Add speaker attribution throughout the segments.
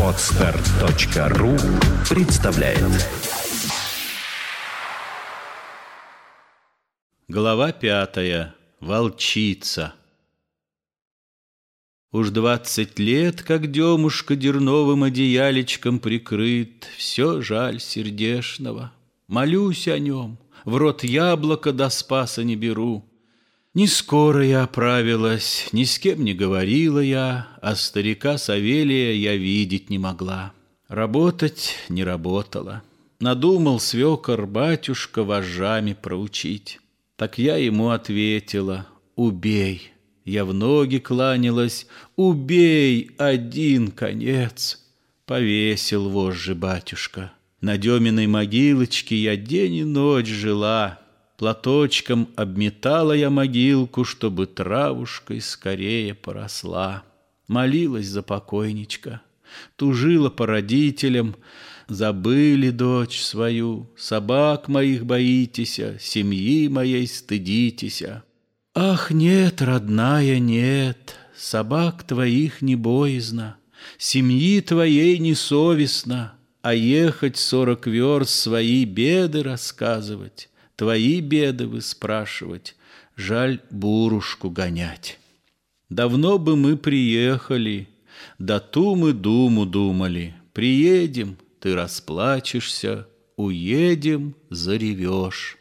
Speaker 1: Отстар.ру представляет
Speaker 2: Глава пятая. Волчица. Уж двадцать лет, как демушка дерновым одеялечком прикрыт, Все жаль сердешного. Молюсь о нем, в рот яблоко до спаса не беру. Не скоро я оправилась, ни с кем не говорила я, А старика Савелия я видеть не могла. Работать не работала. Надумал свекор батюшка вожжами проучить. Так я ему ответила, убей. Я в ноги кланялась, убей один конец. Повесил вожжи батюшка. На Деминой могилочке я день и ночь жила, Платочком обметала я могилку, Чтобы травушкой скорее поросла. Молилась за покойничка, Тужила по родителям, Забыли дочь свою, Собак моих боитеся, Семьи моей стыдитеся. Ах, нет, родная, нет, Собак твоих не боязно, Семьи твоей не совестно, А ехать сорок верст Свои беды рассказывать, Твои беды вы спрашивать, жаль бурушку гонять. Давно бы мы приехали, да ту мы думу думали. Приедем, ты расплачешься, уедем, заревешь.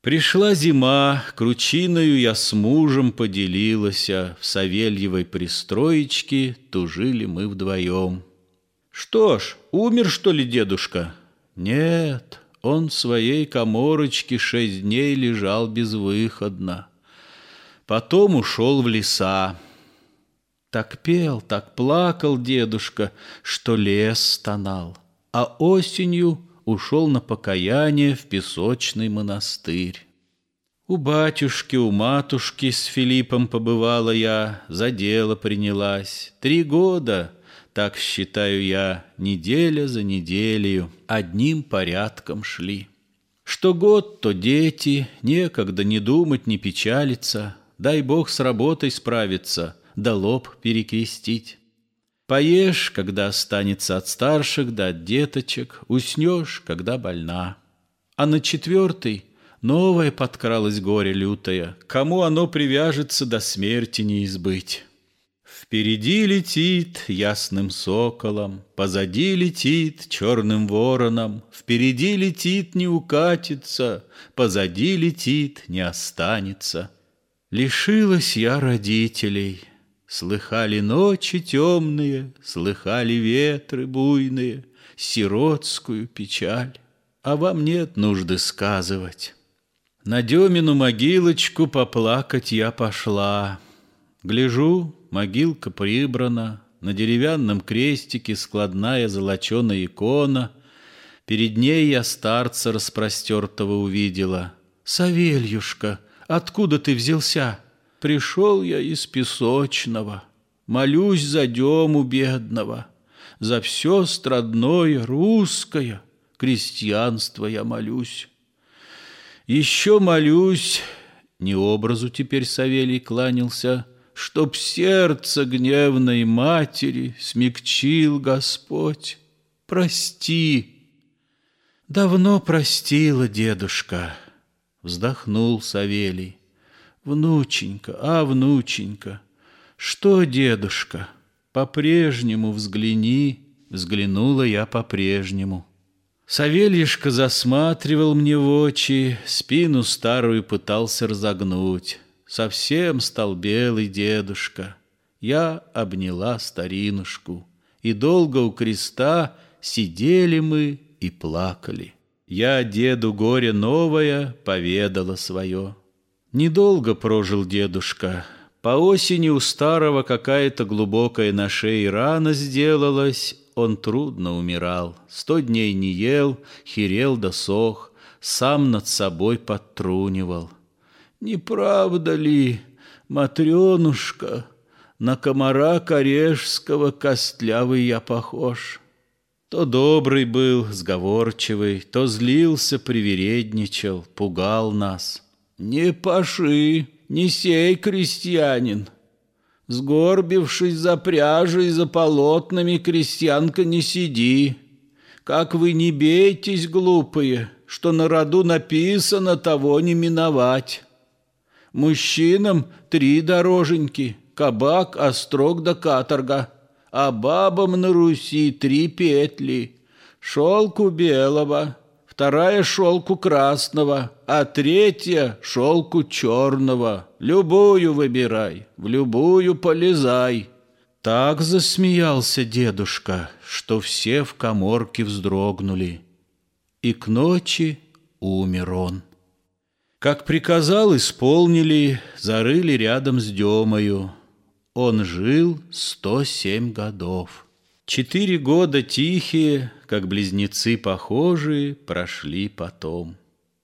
Speaker 2: Пришла зима, кручиною я с мужем поделилась, в Савельевой пристроечке тужили мы вдвоем. Что ж, умер, что ли, дедушка? Нет, он в своей коморочке шесть дней лежал безвыходно. Потом ушел в леса. Так пел, так плакал дедушка, что лес стонал. А осенью ушел на покаяние в песочный монастырь. У батюшки, у матушки с Филиппом побывала я, за дело принялась. Три года так считаю я, неделя за неделею одним порядком шли. Что год, то дети, некогда не думать, не печалиться, дай Бог с работой справиться, да лоб перекрестить. Поешь, когда останется от старших да от деточек, уснешь, когда больна. А на четвертый новое подкралось горе лютое, кому оно привяжется до смерти не избыть. Впереди летит ясным соколом, Позади летит черным вороном, Впереди летит не укатится, Позади летит не останется. Лишилась я родителей, Слыхали ночи темные, Слыхали ветры буйные, Сиротскую печаль, А вам нет нужды сказывать. На Демину могилочку поплакать я пошла. Гляжу, могилка прибрана, На деревянном крестике складная золоченая икона. Перед ней я старца распростертого увидела. «Савельюшка, откуда ты взялся?» «Пришел я из песочного, молюсь за дему бедного, За все страдное русское крестьянство я молюсь. Еще молюсь, не образу теперь Савелий кланялся, Чтоб сердце гневной матери Смягчил Господь. Прости. Давно простила дедушка, Вздохнул Савелий. Внученька, а, внученька, Что, дедушка, по-прежнему взгляни, Взглянула я по-прежнему. Савельишка засматривал мне в очи, Спину старую пытался разогнуть. Совсем стал белый дедушка. Я обняла старинушку, И долго у креста сидели мы и плакали. Я деду горе новое поведала свое. Недолго прожил дедушка. По осени у старого какая-то глубокая на шее рана сделалась, он трудно умирал. Сто дней не ел, херел да сох, сам над собой подтрунивал. Не правда ли, Матренушка, на комара корешского костлявый я похож? То добрый был, сговорчивый, то злился, привередничал, пугал нас. Не паши, не сей, крестьянин. Сгорбившись за пряжей, за полотнами, крестьянка не сиди. Как вы не бейтесь, глупые, что на роду написано, того не миновать. Мужчинам три дороженьки, кабак, острог да каторга, а бабам на Руси три петли, шелку белого, вторая шелку красного, а третья шелку черного. Любую выбирай, в любую полезай. Так засмеялся дедушка, что все в коморке вздрогнули. И к ночи умер он. Как приказал, исполнили, зарыли рядом с Демою. Он жил сто семь годов. Четыре года тихие, как близнецы похожие, прошли потом.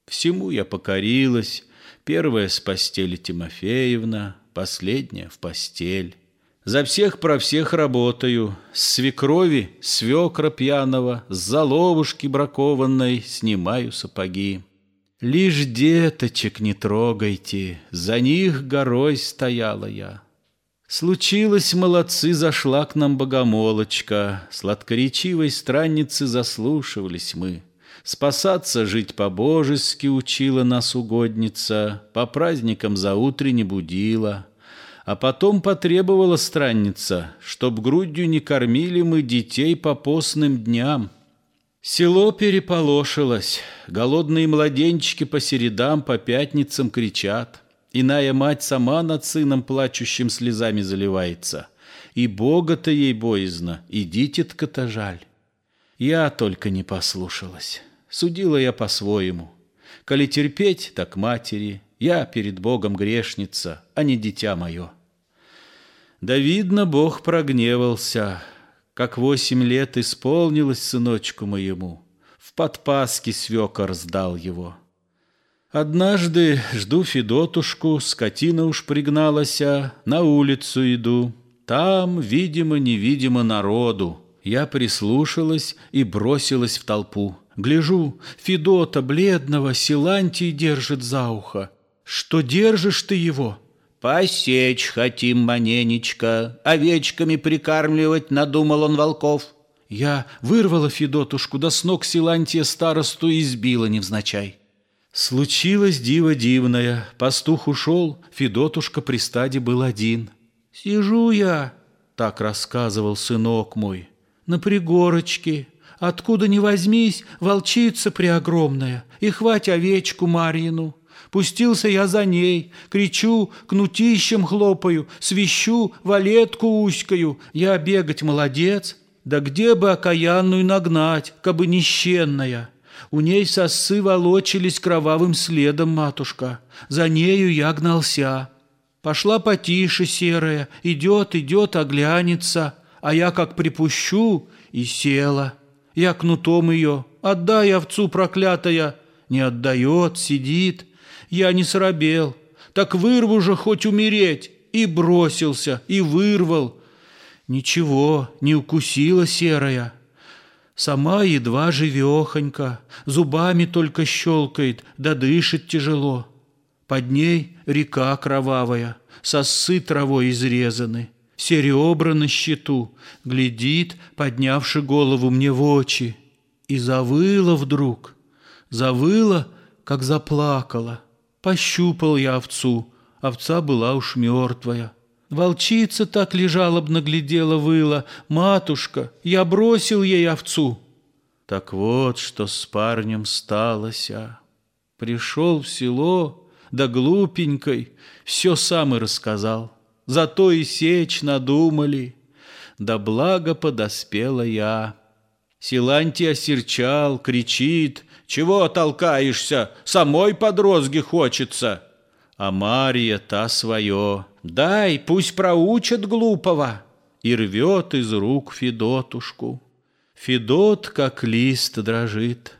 Speaker 2: Всему я покорилась, первая с постели Тимофеевна, последняя в постель. За всех про всех работаю, с свекрови, свекра пьяного, с заловушки бракованной снимаю сапоги. Лишь деточек не трогайте, за них горой стояла я. Случилось, молодцы, зашла к нам богомолочка, Сладкоречивой странницы заслушивались мы. Спасаться жить по-божески учила нас угодница, По праздникам за не будила. А потом потребовала странница, Чтоб грудью не кормили мы детей по постным дням. Село переполошилось, голодные младенчики по середам, по пятницам кричат. Иная мать сама над сыном плачущим слезами заливается. И Бога-то ей боязно, и дитятка-то жаль. Я только не послушалась. Судила я по-своему. Коли терпеть, так матери. Я перед Богом грешница, а не дитя мое. Да видно, Бог прогневался. Как восемь лет исполнилось сыночку моему. В подпаске свекор сдал его. Однажды жду Федотушку, скотина уж пригналася, на улицу иду. Там, видимо-невидимо, народу. Я прислушалась и бросилась в толпу. Гляжу, Федота бледного Силантий держит за ухо. Что держишь ты его? Посечь хотим маненечко, овечками прикармливать надумал он волков. Я вырвала Федотушку, до с ног Силантия старосту и сбила невзначай. Случилось диво дивное. Пастух ушел, Федотушка при стаде был один. «Сижу я», — так рассказывал сынок мой, — «на пригорочке. Откуда ни возьмись, волчица преогромная, и хвать овечку Марьину». Пустился я за ней, кричу, кнутищем хлопаю, свищу, валетку уськаю. Я бегать молодец, да где бы окаянную нагнать, кабы нищенная? У ней сосы волочились кровавым следом, матушка. За нею я гнался. Пошла потише серая, идет, идет, оглянется, а я как припущу и села. Я кнутом ее, отдай овцу проклятая, не отдает, сидит. Я не срабел, так вырву же хоть умереть. И бросился, и вырвал. Ничего, не укусила серая. Сама едва живехонька, зубами только щелкает, да дышит тяжело. Под ней река кровавая, сосы травой изрезаны, все на щиту, глядит, поднявши голову мне в очи. И завыла вдруг, завыла, как заплакала. Пощупал я овцу, овца была уж мертвая. Волчица так лежала наглядела выла. «Матушка, я бросил ей овцу!» Так вот, что с парнем сталося. Пришел в село, да глупенькой, все сам и рассказал. Зато и сечь надумали, да благо подоспела я. Силантий осерчал, кричит, «Чего толкаешься? Самой под розги хочется!» А Мария та свое, дай, пусть проучат глупого, И рвет из рук Федотушку. Федот, как лист, дрожит.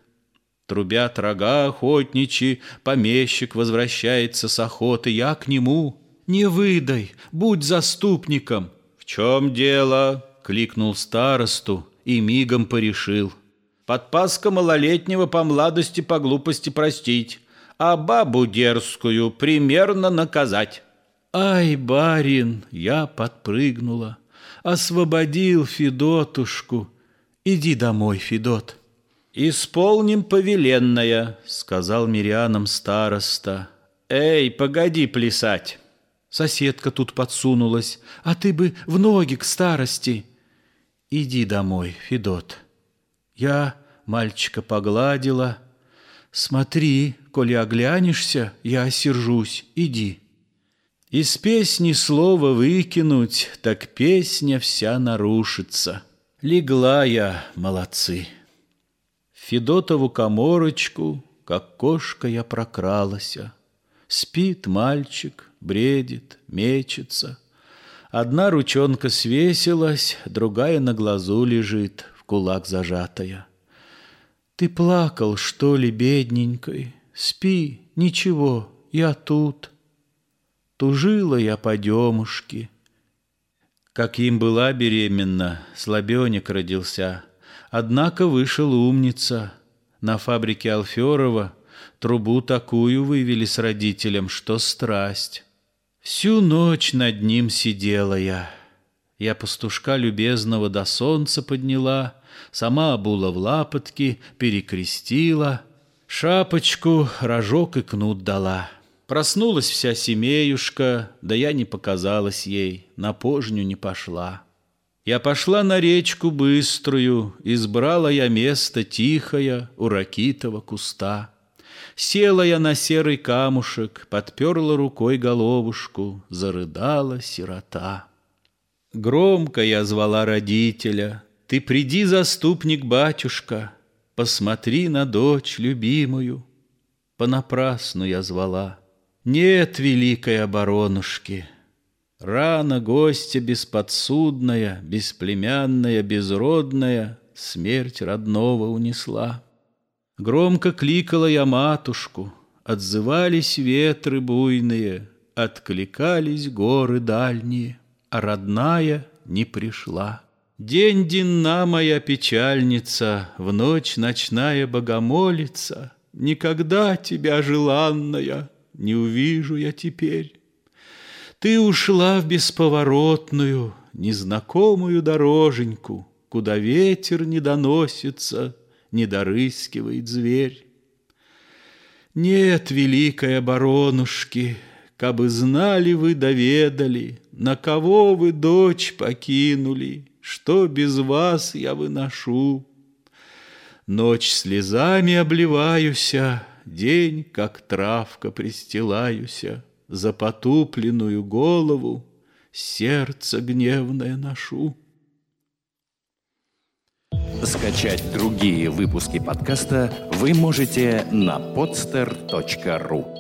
Speaker 2: Трубят рога охотничьи, помещик возвращается с охоты. Я к нему, не выдай, будь заступником. В чем дело? Кликнул старосту и мигом порешил. Подпаска малолетнего по младости, по глупости простить а бабу дерзкую примерно наказать. Ай, барин, я подпрыгнула, освободил Федотушку. Иди домой, Федот. «Исполним повеленное», — сказал Мирианам староста. «Эй, погоди плясать!» Соседка тут подсунулась. «А ты бы в ноги к старости!» «Иди домой, Федот». Я мальчика погладила. «Смотри, коли оглянешься, я осержусь, иди». Из песни слово выкинуть, так песня вся нарушится. Легла я, молодцы. Федотову коморочку, как кошка я прокралася. Спит мальчик, бредит, мечется. Одна ручонка свесилась, другая на глазу лежит, в кулак зажатая. Ты плакал, что ли, бедненькой? Спи, ничего, я тут. Тужила я по демушке. Как им была беременна, слабенек родился. Однако вышел умница. На фабрике Алферова трубу такую вывели с родителем, что страсть. Всю ночь над ним сидела я. Я пастушка любезного до солнца подняла, Сама обула в лапотки, перекрестила, Шапочку, рожок и кнут дала. Проснулась вся семеюшка, да я не показалась ей, на пожню не пошла. Я пошла на речку быструю, избрала я место тихое у ракитого куста. Села я на серый камушек, подперла рукой головушку, зарыдала сирота. Громко я звала родителя, ты приди, заступник батюшка, посмотри на дочь любимую. Понапрасну я звала. Нет великой оборонушки. Рано гостя бесподсудная, бесплемянная, безродная Смерть родного унесла. Громко кликала я матушку, Отзывались ветры буйные, Откликались горы дальние, родная не пришла. День динна моя печальница, В ночь ночная богомолица, Никогда тебя, желанная, не увижу я теперь. Ты ушла в бесповоротную, незнакомую дороженьку, Куда ветер не доносится, не дорыскивает зверь. Нет, великая баронушки, Кабы знали вы, доведали, На кого вы дочь покинули, Что без вас я выношу. Ночь слезами обливаюся, День, как травка, пристилаюся, За потупленную голову Сердце гневное ношу.
Speaker 1: Скачать другие выпуски подкаста вы можете на podster.ru